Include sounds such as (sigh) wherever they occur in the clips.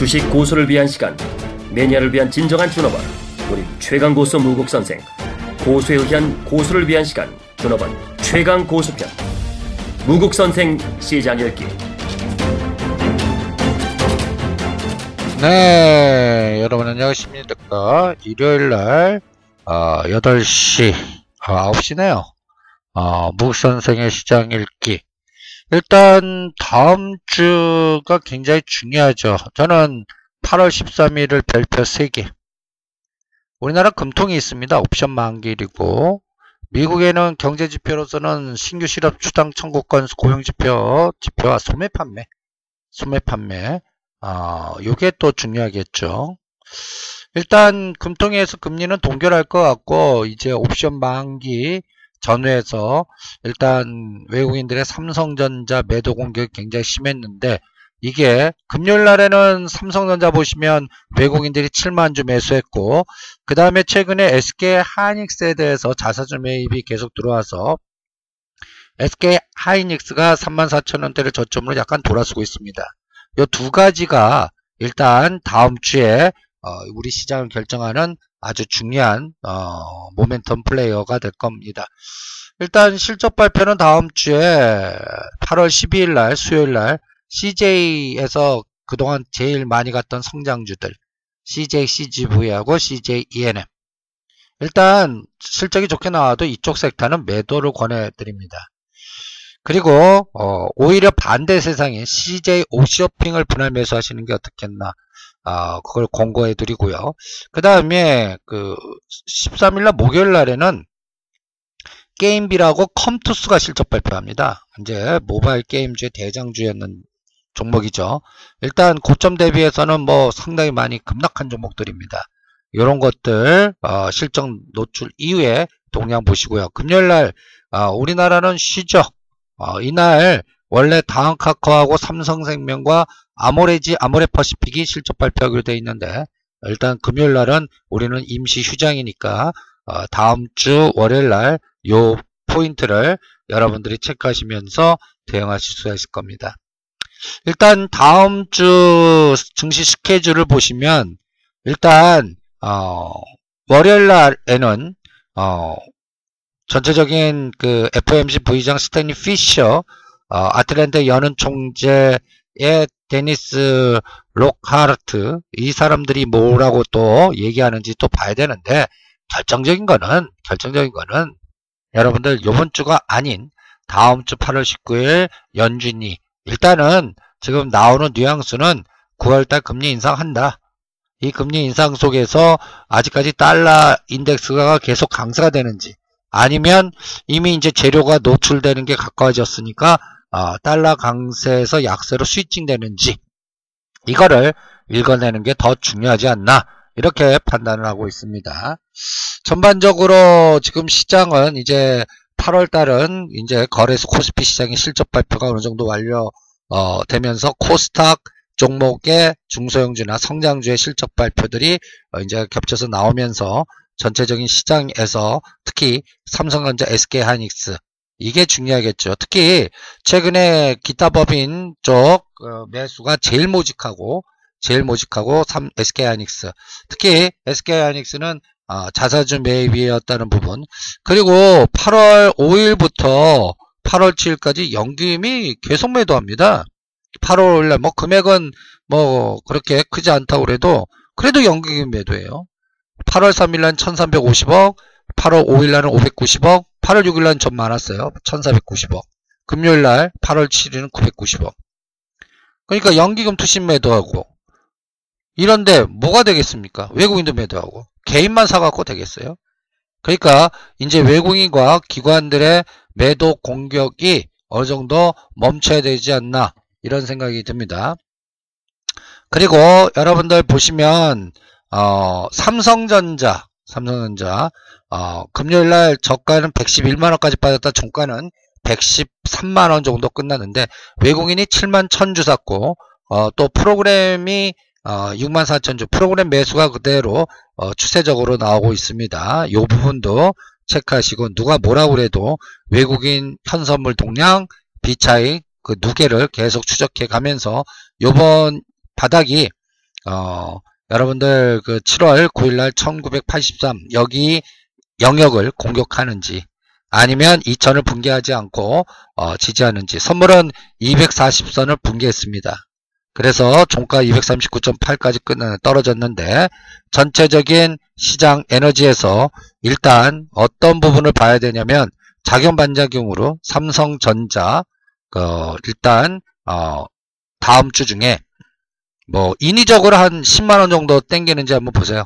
주식 고수를 위한 시간 매니아를 위한 진정한 준업원 우리 최강 고수 무국 선생 고수에 의한 고수를 위한 시간 준업원 최강 고수편 무국 선생 시장 열기 네, 여러분 안녕하십니까. 일요일 날, 어, 8시, 어, 9시네요. 어, 무선생의 시장 읽기. 일단, 다음 주가 굉장히 중요하죠. 저는 8월 13일을 별표 3개. 우리나라 금통이 있습니다. 옵션 만기일이고, 미국에는 경제지표로서는 신규 실업 추당 청구권 고용지표, 지표와 소매 판매, 소매 판매, 아, 요게 또 중요하겠죠. 일단 금통위에서 금리는 동결할 것 같고 이제 옵션 만기 전후에서 일단 외국인들의 삼성전자 매도 공격이 굉장히 심했는데 이게 금요일 날에는 삼성전자 보시면 외국인들이 7만 주 매수했고 그 다음에 최근에 SK 하이닉스에 대해서 자사주 매입이 계속 들어와서 SK 하이닉스가 3만 4천 원대를 저점으로 약간 돌아서고 있습니다. 이 두 가지가 일단 다음 주에 어, 우리 시장을 결정하는 아주 중요한 어, 모멘텀 플레이어가 될 겁니다. 일단 실적 발표는 다음 주에 8월 12일 날 수요일 날 CJ에서 그동안 제일 많이 갔던 성장주들 CJ CGV하고 CJ ENM 일단 실적이 좋게 나와도 이쪽 섹터는 매도를 권해드립니다. 그리고 어, 오히려 반대 세상에 CJ 오쇼핑을 분할 매수하시는 게 어떻겠나 어, 그걸 권고해 드리고요. 그 다음에 그 13일날 목요일 날에는 게임비라고 컴투스가 실적 발표합니다. 이제 모바일 게임주의 대장주였는 종목이죠. 일단 고점 대비해서는 뭐 상당히 많이 급락한 종목들입니다. 이런 것들 어, 실적 노출 이후에 동향 보시고요. 금요일 날 어, 우리나라는 쉬죠. 어, 이날 원래 다한카카오하고 삼성생명과 아모레지 아모레 퍼시픽이 실적 발표하기로 되어 있는데 일단 금요일 날은 우리는 임시 휴장이니까 어, 다음 주 월요일 날 요 포인트를 여러분들이 체크하시면서 대응하실 수가 있을 겁니다. 일단 다음 주 증시 스케줄을 보시면 일단 어, 월요일 날에는 어, 전체적인 그 FOMC 부의장 스탠리 피셔 어, 아틀랜타 연은 총재의 데니스 록하르트 이 사람들이 뭐라고 또 얘기하는지 또 봐야 되는데 결정적인 거는 결정적인 거는 여러분들 요번 주가 아닌 다음 주 8월 19일 연준이 일단은 지금 나오는 뉘앙스는 9월달 금리 인상한다. 이 금리 인상 속에서 아직까지 달러 인덱스가 계속 강세가 되는지 아니면 이미 이제 재료가 노출되는 게 가까워졌으니까 어, 달러 강세에서 약세로 스위칭 되는지 이거를 읽어내는 게 더 중요하지 않나 이렇게 판단을 하고 있습니다. 전반적으로 지금 시장은 이제 8월 달은 이제 거래소 코스피 시장의 실적 발표가 어느 정도 완료 어, 되면서 코스닥 종목의 중소형주나 성장주의 실적 발표들이 어, 이제 겹쳐서 나오면서 전체적인 시장에서 특히 삼성전자, SK하이닉스 이게 중요하겠죠. 특히 최근에 기타 법인 쪽 어, 매수가 제일 모직하고 제일 모직하고 SK하이닉스 특히 SK하이닉스는 어, 자사주 매입이었다는 부분 그리고 8월 5일부터 8월 7일까지 연기임이 계속 매도합니다. 8월 5일날 뭐 금액은 뭐 그렇게 크지 않다고 그래도 그래도 연기임 매도예요. 8월 3일날 1350억, 8월 5일날은 590억, 8월 6일날은 좀 많았어요. 1490억. 금요일 날 8월 7일은 990억. 그러니까 연기금 투신 매도하고 이런데 뭐가 되겠습니까? 외국인도 매도하고 개인만 사갖고 되겠어요? 그러니까 이제 외국인과 기관들의 매도 공격이 어느 정도 멈춰야 되지 않나 이런 생각이 듭니다. 그리고 여러분들 보시면 어, 삼성전자, 삼성전자, 어, 금요일날 저가는 111만원까지 빠졌다. 종가는 113만원 정도 끝났는데 외국인이 7만 1000주 샀고 어, 또 프로그램이 어, 6만 4천주. 프로그램 매수가 그대로 어, 추세적으로 나오고 있습니다. 이 부분도 체크하시고 누가 뭐라고 그래도 외국인 현선물 동량 비차익 그 누계를 계속 추적해 가면서 요번 바닥이 어, 여러분들 그 7월 9일날 1983 여기 영역을 공격하는지 아니면 2000을 붕괴하지 않고 어, 지지하는지 선물은 240선을 붕괴했습니다. 그래서 종가 239.8까지 끝나 떨어졌는데 전체적인 시장 에너지에서 일단 어떤 부분을 봐야 되냐면 작용 반작용으로 삼성전자 어, 일단 어, 다음 주 중에 뭐 인위적으로 한 10만원 정도 땡기는지 한번 보세요.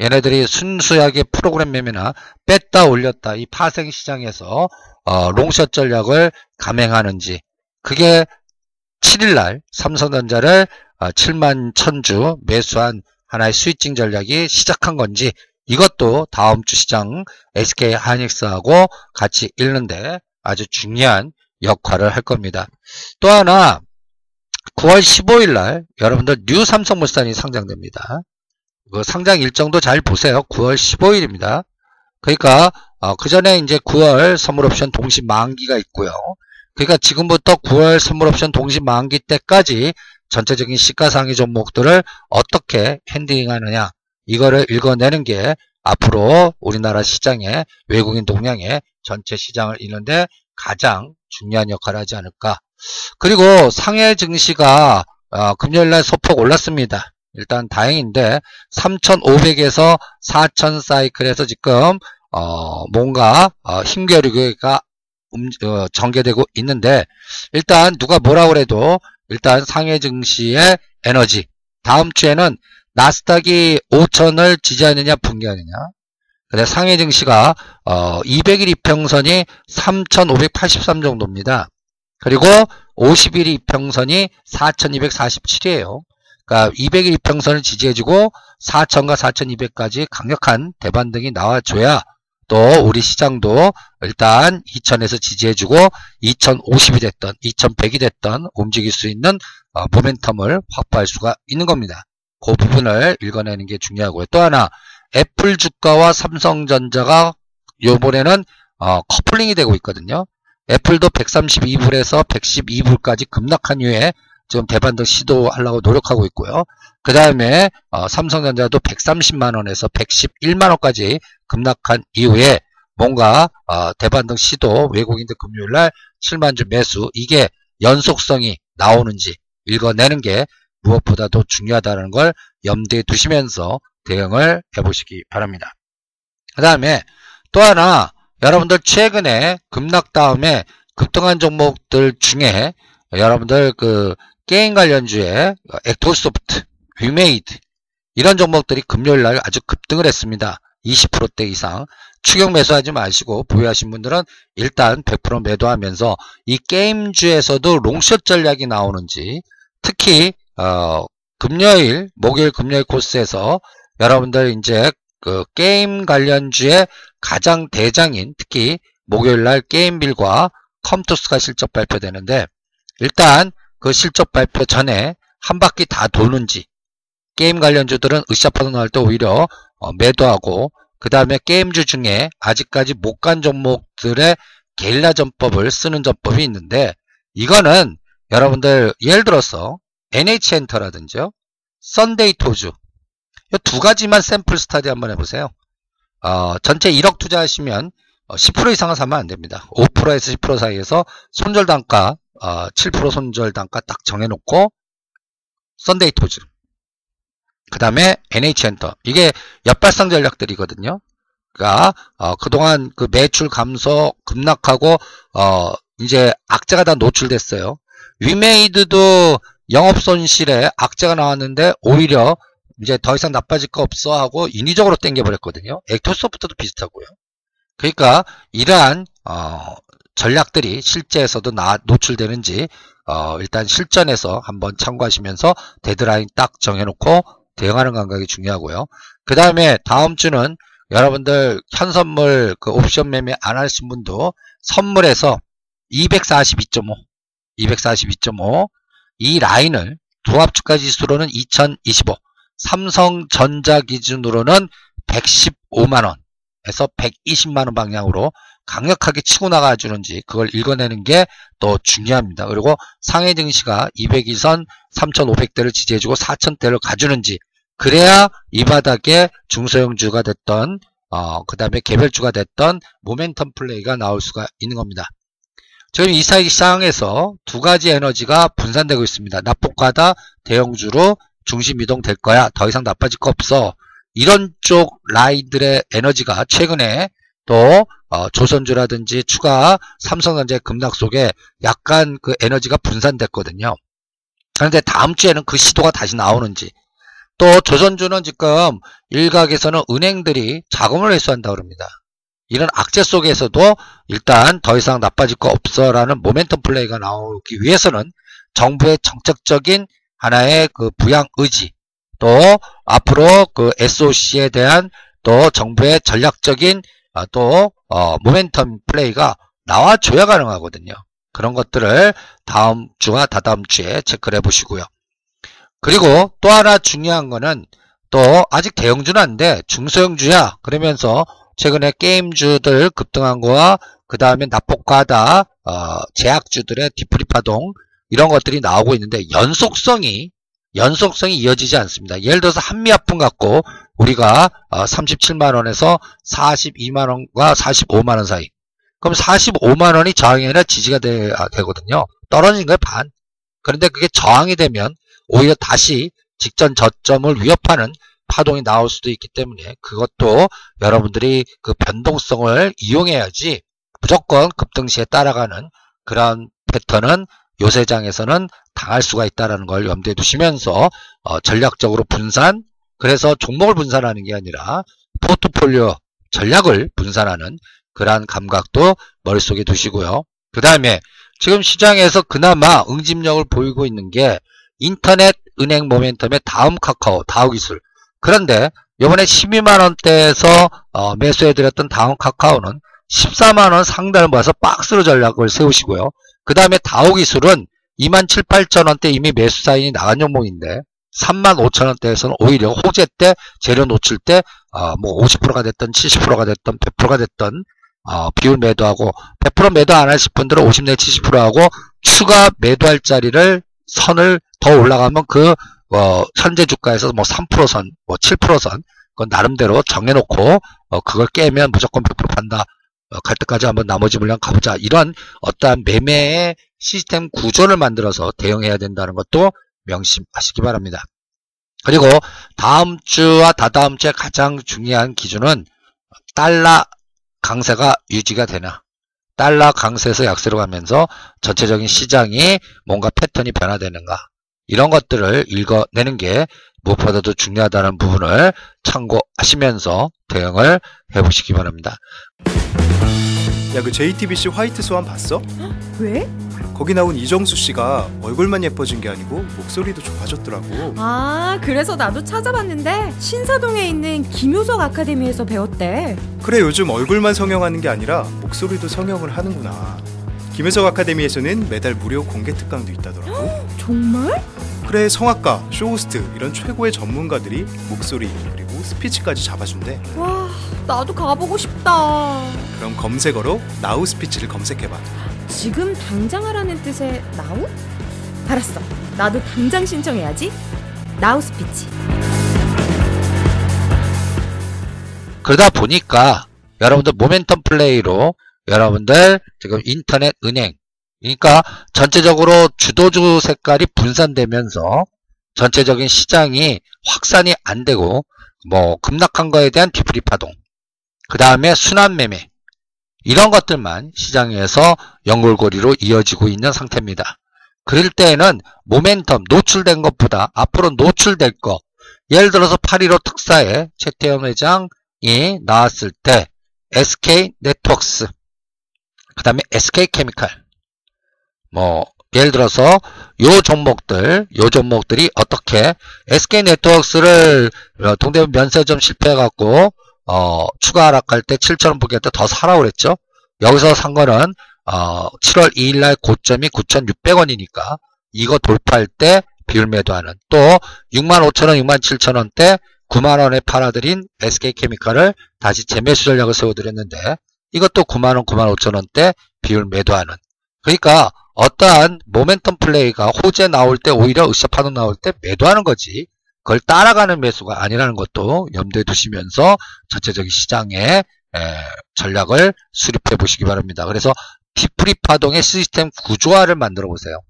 얘네들이 순수하게 프로그램 매매나 뺐다 올렸다 이 파생 시장에서 어, 롱샷 전략을 감행하는지 그게 7일날 삼성전자를 7만 어, 천주 매수한 하나의 스위칭 전략이 시작한 건지 이것도 다음 주 시장 SK 하이닉스하고 같이 읽는데 아주 중요한 역할을 할 겁니다. 또 하나 9월 15일 날 여러분들 new 삼성물산이 상장됩니다. 그 상장 일정도 잘 보세요. 9월 15일입니다. 그러니까 어, 그 전에 이제 9월 선물옵션 동시 만기가 있고요. 그러니까 지금부터 9월 선물옵션 동시 만기 때까지 전체적인 시가상위 종목들을 어떻게 handling하느냐 이거를 읽어내는 게 앞으로 우리나라 시장의 외국인 동향의 전체 시장을 읽는데 가장 중요한 역할을 하지 않을까 그리고 상해 증시가 어, 금요일날 소폭 올랐습니다. 일단 다행인데 3,500에서 4,000 사이클에서 지금 어, 뭔가 어, 힘겨루기가 음, 어, 전개되고 있는데 일단 누가 뭐라 그래도 일단 상해 증시의 에너지 다음 주에는 나스닥이 5천을 지지하느냐 붕괴하느냐 근데 상해 증시가 어, 200일 이평선이 3,583 정도입니다. 그리고 50일 이평선이 4,247이에요. 그러니까 200일 이평선을 지지해주고 4,000과 4,200까지 강력한 대반등이 나와줘야 또 우리 시장도 일단 2,000에서 지지해주고 2,050이 됐던 2,100이 됐던 움직일 수 있는 어, 모멘텀을 확보할 수가 있는 겁니다. 그 부분을 읽어내는 게 중요하고요. 또 하나 애플 주가와 삼성전자가 요번에는 어, 커플링이 되고 있거든요. 애플도 132불에서 112불까지 급락한 이후에 지금 대반등 시도하려고 노력하고 있고요. 그 다음에 어, 삼성전자도 130만원에서 111만원까지 급락한 이후에 뭔가 어, 대반등 시도 외국인들 금요일날 7만주 매수 이게 연속성이 나오는지 읽어내는 게 무엇보다도 중요하다는 걸 염두에 두시면서 대응을 해보시기 바랍니다. 그 다음에 또 하나 여러분들 최근에 급락 다음에 급등한 종목들 중에 여러분들 그 게임 관련주에 액토소프트, 위메이드 이런 종목들이 금요일날 아주 급등을 했습니다. 20%대 이상 추격 매수하지 마시고 보유하신 분들은 일단 100% 매도하면서 이 게임주에서도 long short 전략이 나오는지 특히 어, 금요일 목요일 금요일 코스에서 여러분들 이제 그 게임 관련주의 가장 대장인 특히 목요일날 게임빌과 컴투스가 실적 발표되는데 일단 그 실적 발표 전에 한 바퀴 다 도는지 게임 관련주들은 으쌰파도 나올 때 오히려 어, 매도하고 그 다음에 게임주 중에 아직까지 못 간 종목들의 게릴라 전법을 쓰는 전법이 있는데 이거는 여러분들 예를 들어서 NHN엔터라든지요 썬데이토즈 두 가지만 sample study 한번 해보세요. 어, 전체 1억 투자하시면 10% 어, 이상은 사면 안됩니다. 5%에서 10% 사이에서 손절 단가 어, 7% 손절 단가 딱 정해놓고 썬데이 토즈 그 다음에 NH엔터 이게 역발상 전략들이거든요. 그러니까 어, 그동안 그 매출 감소 급락하고 어, 이제 악재가 다 노출됐어요. 위메이드도 영업 손실에 악재가 나왔는데 오히려 이제 더 이상 나빠질 거 없어 하고 인위적으로 땡겨버렸거든요. 액토즈소프트도 비슷하고요. 그러니까 이러한 어, 전략들이 실제에서도 나, 노출되는지 어, 일단 실전에서 한번 참고하시면서 데드라인 딱 정해놓고 대응하는 감각이 중요하고요. 그 다음에 다음 주는 여러분들 현선물 그 옵션 매매 안 하신 분도 선물에서 242.5 242.5 이 라인을 조합주가 지수로는 2025 삼성전자 기준으로는 115만원에서 120만원 방향으로 강력하게 치고 나가주는지 그걸 읽어내는 게 더 중요합니다. 그리고 상해 증시가 202선 3,500대를 지지해주고 4,000대를 가주는지 그래야 이 바닥에 중소형주가 됐던 어, 그 다음에 개별주가 됐던 모멘텀 플레이가 나올 수가 있는 겁니다. 지금 이 시장에서 두 가지 에너지가 분산되고 있습니다. 납폭하다 대형주로 중심 이동될 거야. 더 이상 나빠질 거 없어. 이런 쪽 라인들의 에너지가 최근에 또 어, 조선주라든지 추가 삼성전자 급락 속에 약간 그 에너지가 분산됐거든요. 그런데 다음 주에는 그 시도가 다시 나오는지 또 조선주는 지금 일각에서는 은행들이 자금을 회수한다 그럽니다. 이런 악재 속에서도 일단 더 이상 나빠질 거 없어라는 모멘텀 플레이가 나오기 위해서는 정부의 정책적인 하나의 그 부양 의지 또 앞으로 그 SOC에 대한 또 정부의 전략적인 아, 또 어, 모멘텀 플레이가 나와줘야 가능하거든요. 그런 것들을 다음 주와 다다음 주에 체크를 해보시고요. 그리고 또 하나 중요한 거는 또 아직 대형주는 안돼 중소형주야 그러면서 최근에 게임주들 급등한 거와 그 다음에 납폭과다 어, 제약주들의 디프리 파동 이런 것들이 나오고 있는데 연속성이 연속성이 이어지지 않습니다. 예를 들어서 한미아품 갖고 우리가 37만원에서 어, 42만원과 45만원 사이 그럼 45만원이 저항이 아니라 지지가 되, 아, 되거든요. 떨어진 거에 반. 그런데 그게 저항이 되면 오히려 다시 직전 저점을 위협하는 파동이 나올 수도 있기 때문에 그것도 여러분들이 그 변동성을 이용해야지 무조건 급등시에 따라가는 그런 패턴은 요세장에서는 당할 수가 있다는 걸 염두에 두시면서 어, 전략적으로 분산 그래서 종목을 분산하는 게 아니라 포트폴리오 전략을 분산하는 그러한 감각도 머릿속에 두시고요. 그 다음에 지금 시장에서 그나마 응집력을 보이고 있는 게 인터넷 은행 모멘텀의 다음 카카오 다우 기술 그런데 이번에 12만원대에서 어, 매수해드렸던 다음 카카오는 14만원 상단을 모아서 박스로 전략을 세우시고요. 그 다음에 다우 기술은 2만 7, 8천원대 이미 매수 사인이 나간 종목인데 3만 5천 원대에서는 오히려 호재 때 재료 놓칠 때뭐 어, 50%가 됐던 70%가 됐던 100%가 됐던 어, 비율 매도하고 100% 매도 안 하실 분들은 50 내 70% 하고 추가 매도할 자리를 선을 더 올라가면 그 어, 현재 주가에서 뭐 3%선, 뭐 7%선 그건 나름대로 정해놓고 어, 그걸 깨면 무조건 100% 판다. 어, 갈 때까지 한번 나머지 물량 가보자. 이런 어떠한 매매의 시스템 구조를 만들어서 대응해야 된다는 것도 명심하시기 바랍니다. 그리고 다음 주와 다다음 주에 가장 중요한 기준은 달러 강세가 유지가 되나 달러 강세에서 약세로 가면서 전체적인 시장이 뭔가 패턴이 변화되는가 이런 것들을 읽어내는 게 무엇보다도 중요하다는 부분을 참고하시면서 대응을 해보시기 바랍니다. 야 그 JTBC 화이트 스완 봤어? (gasps) 왜? 거기 나온 이정수 씨가 얼굴만 예뻐진 게 아니고 목소리도 좋아졌더라고. 아, 그래서 나도 찾아봤는데 신사동에 있는 김효석 아카데미에서 배웠대. 그래 요즘 얼굴만 성형하는 게 아니라 목소리도 성형을 하는구나. 김효석 아카데미에서는 매달 무료 공개 특강도 있다더라고. (gasps) 정말? 그래 성악가, 쇼호스트 이런 최고의 전문가들이 목소리 그리고 스피치까지 잡아준대. 와, 나도 가보고 싶다. 그럼 검색어로 나우 스피치를 검색해봐. 지금 당장 하라는 뜻의 now? 알았어. 나도 당장 신청해야지. 나우 스피치. 그러다 보니까 여러분들 모멘텀 플레이로 여러분들 지금 인터넷 은행 그러니까 전체적으로 주도주 색깔이 분산되면서 전체적인 시장이 확산이 안 되고 뭐 급락한 거에 대한 뒤풀이 파동 그 다음에 순환 매매 이런 것들만 시장에서 연골고리로 이어지고 있는 상태입니다. 그럴 때에는 모멘텀 노출된 것보다 앞으로 노출될 거 예를 들어서 8.15 특사에 최태원 회장이 나왔을 때 SK 네트워크스 그 다음에 SK케미칼 뭐 예를 들어서 요 종목들 요 종목들이 어떻게 SK네트워크스를 어, 동대문 면세점 실패해갖고 어, 추가 하락할 때 7천원 보기할 때더 사라고 그랬죠 여기서 산 거는 어, 7월 2일날 고점이 9,600원이니까 이거 돌파할 때 비율 매도하는 또 65,000원 67,000원 때 9만원에 팔아들인 SK케미칼을 다시 재매수 전략을 세워드렸는데 이것도 9만원, 9만 5천원대 비율 매도하는. 그러니까 어떠한 모멘텀 플레이가 호재 나올 때 오히려 으쌰 파동 나올 때 매도하는 거지. 그걸 따라가는 매수가 아니라는 것도 염두에 두시면서 전체적인 시장의 전략을 수립해 보시기 바랍니다. 그래서 디프리 파동의 시스템 구조화를 만들어 보세요.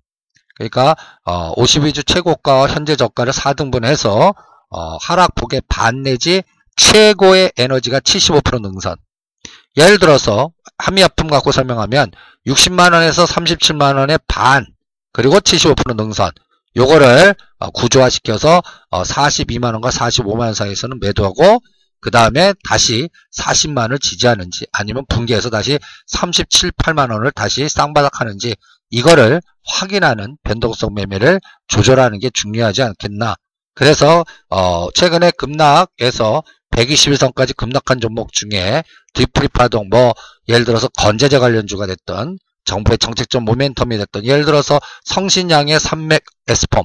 그러니까 어, 52주 최고가와 현재 저가를 4등분해서 어, 하락폭의 반 내지 최고의 에너지가 75% 능선. 예를 들어서 한미약품 갖고 설명하면 60만원에서 37만원의 반 그리고 75% 능선 요거를 어, 구조화시켜서 42만원과 어, 45만원 사이에서는 매도하고 그 다음에 다시 40만원을 지지하는지 아니면 붕괴해서 다시 37, 8만원을 다시 쌍바닥하는지 이거를 확인하는 변동성 매매를 조절하는 게 중요하지 않겠나. 그래서 어 최근에 급락에서 121선까지 급락한 종목 중에 뒤프리 파동 뭐 예를 들어서 건재재 관련주가 됐던 정부의 정책적 모멘텀이 됐던 예를 들어서 성신양의 산맥 에스폼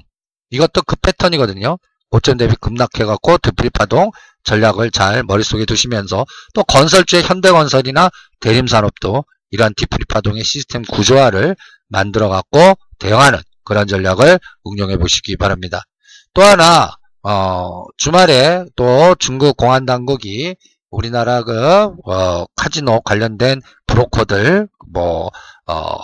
이것도 그 패턴이거든요. 고점 대비 급락해갖고 뒤프리 파동 전략을 잘 머릿속에 두시면서 또 건설주의 현대건설이나 대림산업도 이러한 뒤프리 파동의 시스템 구조화를 만들어갖고 대응하는 그런 전략을 응용해 보시기 바랍니다. 또 하나 어, 주말에 또 중국 공안 당국이 우리나라 그 어, 카지노 관련된 브로커들 뭐 어,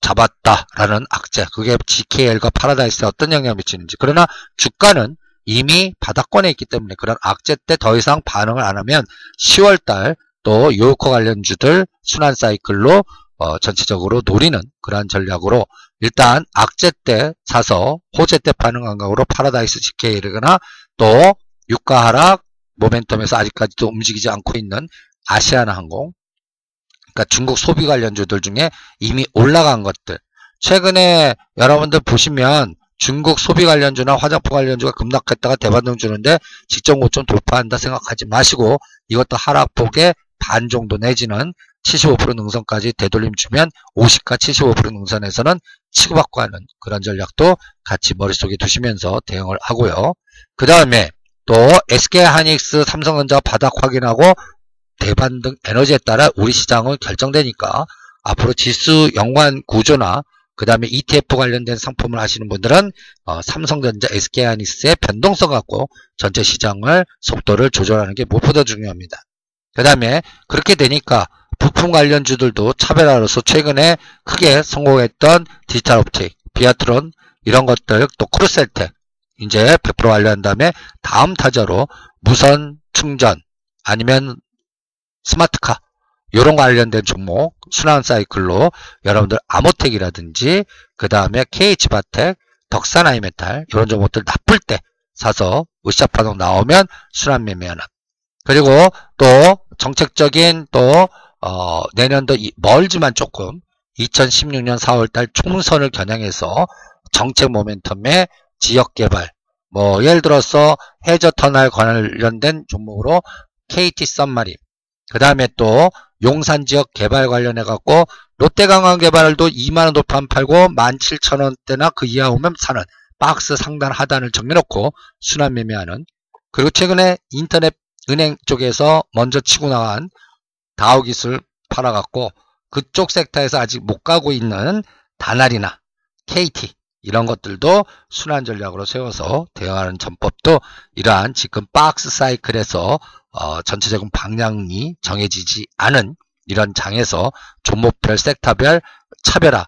잡았다라는 악재 그게 GKL과 파라다이스에 어떤 영향을 미치는지. 그러나 주가는 이미 바닥권에 있기 때문에 그런 악재 때 더 이상 반응을 안 하면 10월달 또 요커 관련주들 순환 사이클로 어, 전체적으로 노리는 그러한 전략으로 일단 악재 때 사서 호재 때 파는 감각으로 파라다이스 GKL이라거나 또 유가 하락 모멘텀에서 아직까지도 움직이지 않고 있는 아시아나 항공 그러니까 중국 소비 관련주들 중에 이미 올라간 것들. 최근에 여러분들 보시면 중국 소비 관련주나 화장품 관련주가 급락했다가 대반등 주는데 직전 고점 돌파한다 생각하지 마시고 이것도 하락폭의 반 정도 내지는 75% 능선까지 되돌림 주면 50과 75% 능선에서는 치고받고 하는 그런 전략도 같이 머릿속에 두시면서 대응을 하고요. 그 다음에 또 SK하이닉스, 삼성전자 바닥 확인하고 대반 등 에너지에 따라 우리 시장은 결정되니까 앞으로 지수 연관 구조나 그 다음에 ETF 관련된 상품을 하시는 분들은 어, 삼성전자, SK하이닉스의 변동성 갖고 전체 시장을 속도를 조절하는 게 무엇보다 중요합니다. 그 다음에 그렇게 되니까 부품 관련주들도 차별화로서 최근에 크게 성공했던 디지털 업체, 비아트론 이런 것들 또 크루셀텍 이제 100% 완료한 다음에 다음 타자로 무선 충전 아니면 스마트카 이런 관련된 종목 순환 사이클로 여러분들 아모텍이라든지 그 다음에 KH바텍, 덕산 아이메탈 이런 종목들 나쁠 때 사서 으쌰 파동 나오면 순환 매매하는. 그리고 또 정책적인 또 어, 내년도 멀지만 조금 2016년 4월달 총선을 겨냥해서 정책 모멘텀의 지역 개발 뭐 예를 들어서 해저 터널 관련된 종목으로 KT 썸마린 그 다음에 또 용산 지역 개발 관련해 갖고 롯데강원 개발도 2만원 돌판 팔고 17,000원대나 그 이하 오면 사는 박스 상단 하단을 정해놓고 순환 매매하는 그리고 최근에 인터넷 은행 쪽에서 먼저 치고 나간 다우 기술 팔아갖고 그쪽 섹터에서 아직 못 가고 있는 다날이나 KT 이런 것들도 순환 전략으로 세워서 대응하는 전법도 이러한 지금 박스 사이클에서 어, 전체적인 방향이 정해지지 않은 이런 장에서 종목별 섹터별 차별화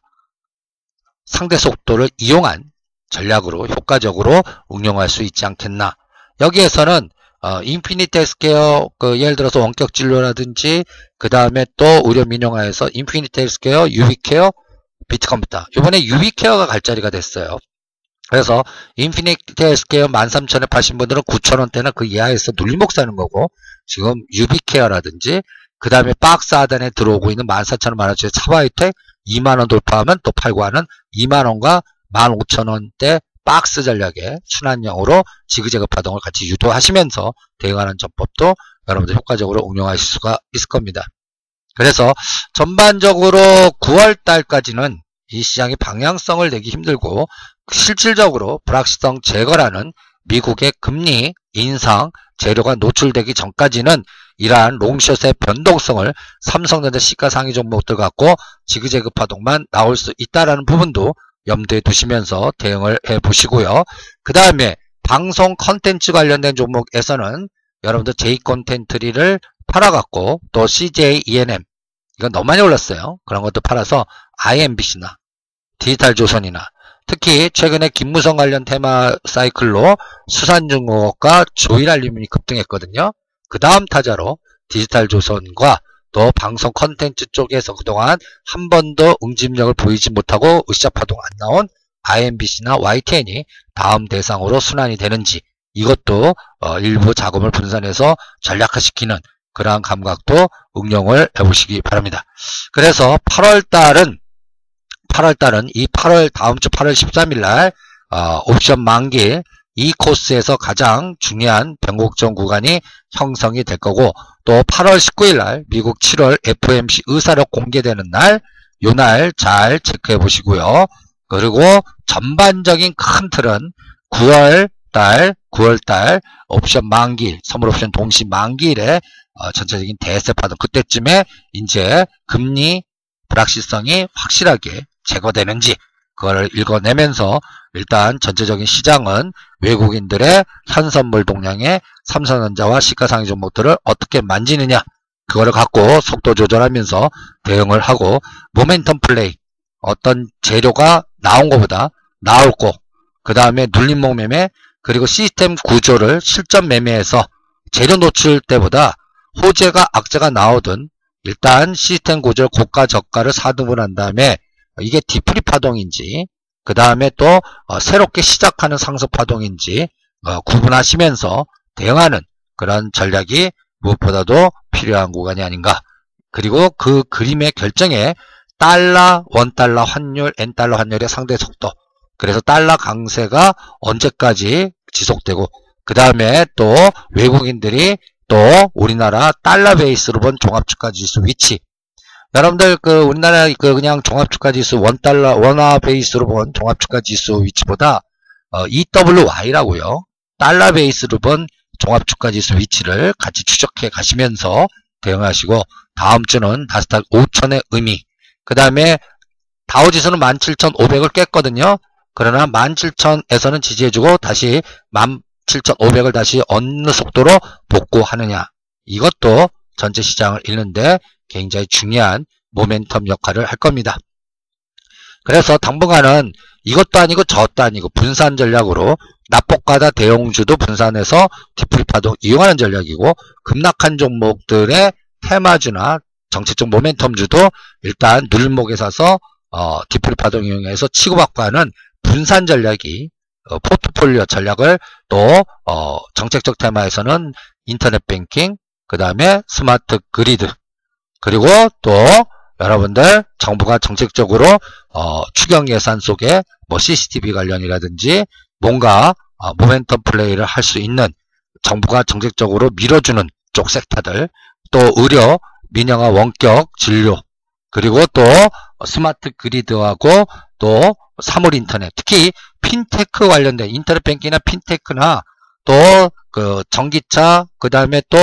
상대 속도를 이용한 전략으로 효과적으로 응용할 수 있지 않겠나. 여기에서는 어, 인피니트 헬스케어 그 예를 들어서 원격 진료라든지 그 다음에 또 의료 민영화에서 인피니트 헬스케어, 유비케어, 비트컴퓨터 이번에 유비케어가 갈 자리가 됐어요. 그래서 인피니트 헬스케어 13,000에 파신 분들은 9,000원대나 그 이하에서 눌림목 사는 거고 지금 유비케어라든지 그 다음에 박스 하단에 들어오고 있는 14,000원 만원짜리 차바이오텍 2만원 돌파하면 또 팔고 하는 2만원과 15,000원대 박스 전략의 순환형으로 지그재그 파동을 같이 유도하시면서 대응하는 전법도 여러분들 효과적으로 응용하실 수가 있을 겁니다. 그래서 전반적으로 9월 달까지는 이 시장의 방향성을 내기 힘들고 실질적으로 불확실성 제거라는 미국의 금리 인상 재료가 노출되기 전까지는 이러한 롱숏의 변동성을 삼성전자 시가 상위 종목들 갖고 지그재그 파동만 나올 수 있다라는 부분도 염두에 두시면서 대응을 해 보시고요. 그 다음에 방송 컨텐츠 관련된 종목에서는 여러분들 J 콘텐트리를 팔아갖고 또 CJ ENM 이건 너무 많이 올랐어요. 그런 것도 팔아서 IMBC나 디지털 조선이나 특히 최근에 김무성 관련 테마 사이클로 수산중공업과 조일알루미늄이 급등했거든요. 그 다음 타자로 디지털 조선과 또 방송 컨텐츠 쪽에서 그동안 한 번도 응집력을 보이지 못하고 으쌰파동 안 나온 IMBC나 YTN이 다음 대상으로 순환이 되는지 이것도 어, 일부 자금을 분산해서 전략화시키는 그러한 감각도 응용을 해보시기 바랍니다. 그래서 8월 달은 8월 달은 이 8월 다음 주 8월 13일 날 어, 옵션 만기 이 코스에서 가장 중요한 변곡점 구간이 형성이 될 거고 또 8월 19일 날 미국 7월 FOMC 의사록 공개되는 날 요 날 잘 체크해 보시고요. 그리고 전반적인 큰 틀은 9월 달, 9월 달 옵션 만기일, 선물 옵션 동시 만기일에 어, 전체적인 대세 파동 그때쯤에 이제 금리 불확실성이 확실하게 제거되는지 그걸 읽어내면서 일단 전체적인 시장은 외국인들의 현선물 동향에 삼성전자와 시가상위 종목들을 어떻게 만지느냐 그거를 갖고 속도 조절하면서 대응을 하고 모멘텀 플레이 어떤 재료가 나온 것보다 나올고 그 다음에 눌림목 매매 그리고 시스템 구조를 실전 매매해서 재료 노출 때보다 호재가 악재가 나오든 일단 시스템 구조를 고가 저가를 4등분 한 다음에 이게 디프리 파동인지 그 다음에 또 어, 새롭게 시작하는 상승 파동인지 어, 구분하시면서 대응하는 그런 전략이 무엇보다도 필요한 구간이 아닌가. 그리고 그 그림의 결정에 달러, 원달러 환율, 엔달러 환율의 상대 속도. 그래서 달러 강세가 언제까지 지속되고 그 다음에 또 외국인들이 또 우리나라 달러 베이스로 본 종합주가지수 위치 여러분들 그 우리나라 그 그냥 종합주가 지수 원달러 원화 베이스로 본 종합주가 지수 위치보다 어, EWY라고요. 달러 베이스로 본 종합주가 지수 위치를 같이 추적해 가시면서 대응하시고 다음 주는 나스닥 5천의 의미. 그 다음에 다우지수는 17,500을 깼거든요. 그러나 17,000에서는 지지해주고 다시 17,500을 다시 어느 속도로 복구하느냐. 이것도 전체 시장을 읽는데 굉장히 중요한 모멘텀 역할을 할 겁니다. 그래서 당분간은 이것도 아니고 저것도 아니고 분산 전략으로 납폭가다 대형주도 분산해서 디프리파도 이용하는 전략이고 급락한 종목들의 테마주나 정책적 모멘텀주도 일단 눌목에 사서 어, 디프리파동 이용해서 치고받고 하는 분산 전략이 어, 포트폴리오 전략을 또 어, 정책적 테마에서는 인터넷 뱅킹, 그 다음에 스마트 그리드, 그리고 또 여러분들 정부가 정책적으로 어, 추경 예산 속에 뭐 CCTV 관련이라든지 뭔가 어, 모멘텀 플레이를 할 수 있는 정부가 정책적으로 밀어주는 쪽 섹터들, 또 의료, 민영화 원격 진료, 그리고 또 스마트 그리드하고 또 사물 인터넷, 특히 핀테크 관련된 인터넷 뱅킹이나 핀테크나 또 그 전기차, 그 다음에 또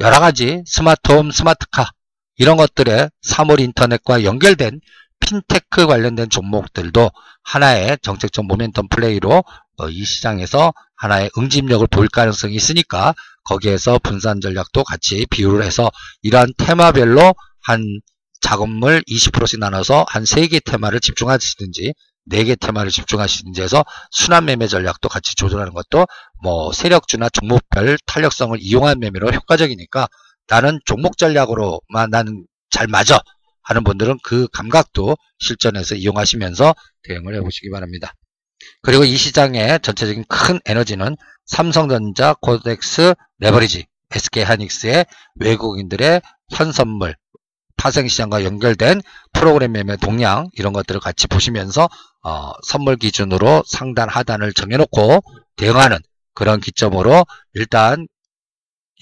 여러 가지 스마트홈, 스마트카 이런 것들의 사물 인터넷과 연결된 핀테크 관련된 종목들도 하나의 정책적 모멘텀 플레이로 어, 이 시장에서 하나의 응집력을 보일 가능성이 있으니까 거기에서 분산 전략도 같이 비율을 해서 이러한 테마별로 한 자금을 20%씩 나눠서 한 3개 테마를 집중하시든지 4개 테마를 집중하시든지 해서 순환 매매 전략도 같이 조절하는 것도 뭐 세력주나 종목별 탄력성을 이용한 매매로 효과적이니까 나는 종목 전략으로만 나는 잘 맞아 하는 분들은 그 감각도 실전에서 이용하시면서 대응을 해보시기 바랍니다. 그리고 이 시장의 전체적인 큰 에너지는 삼성전자, 코덱스, 레버리지, SK하닉스의 외국인들의 현선물, 파생시장과 연결된 프로그램 매매 동향 이런 것들을 같이 보시면서 어, 선물 기준으로 상단 하단을 정해놓고 대응하는 그런 기점으로 일단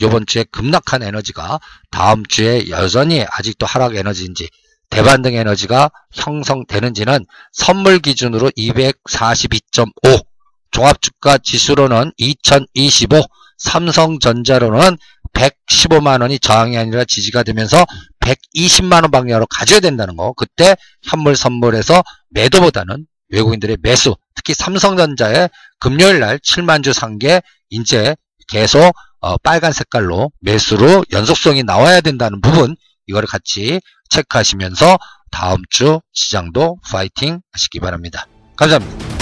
이번 주에 급락한 에너지가 다음 주에 여전히 아직도 하락 에너지인지 대반등 에너지가 형성되는지는 선물 기준으로 242.5 종합주가 지수로는 2025 삼성전자로는 115만원이 저항이 아니라 지지가 되면서 120만원 방향으로 가져야 된다는 거. 그때 현물 선물에서 매도보다는 외국인들의 매수, 특히 삼성전자의 금요일 날 7만 주 상계 이제 계속 어, 빨간 색깔로 매수로 연속성이 나와야 된다는 부분 이거를 같이 체크하시면서 다음 주 시장도 파이팅 하시기 바랍니다. 감사합니다.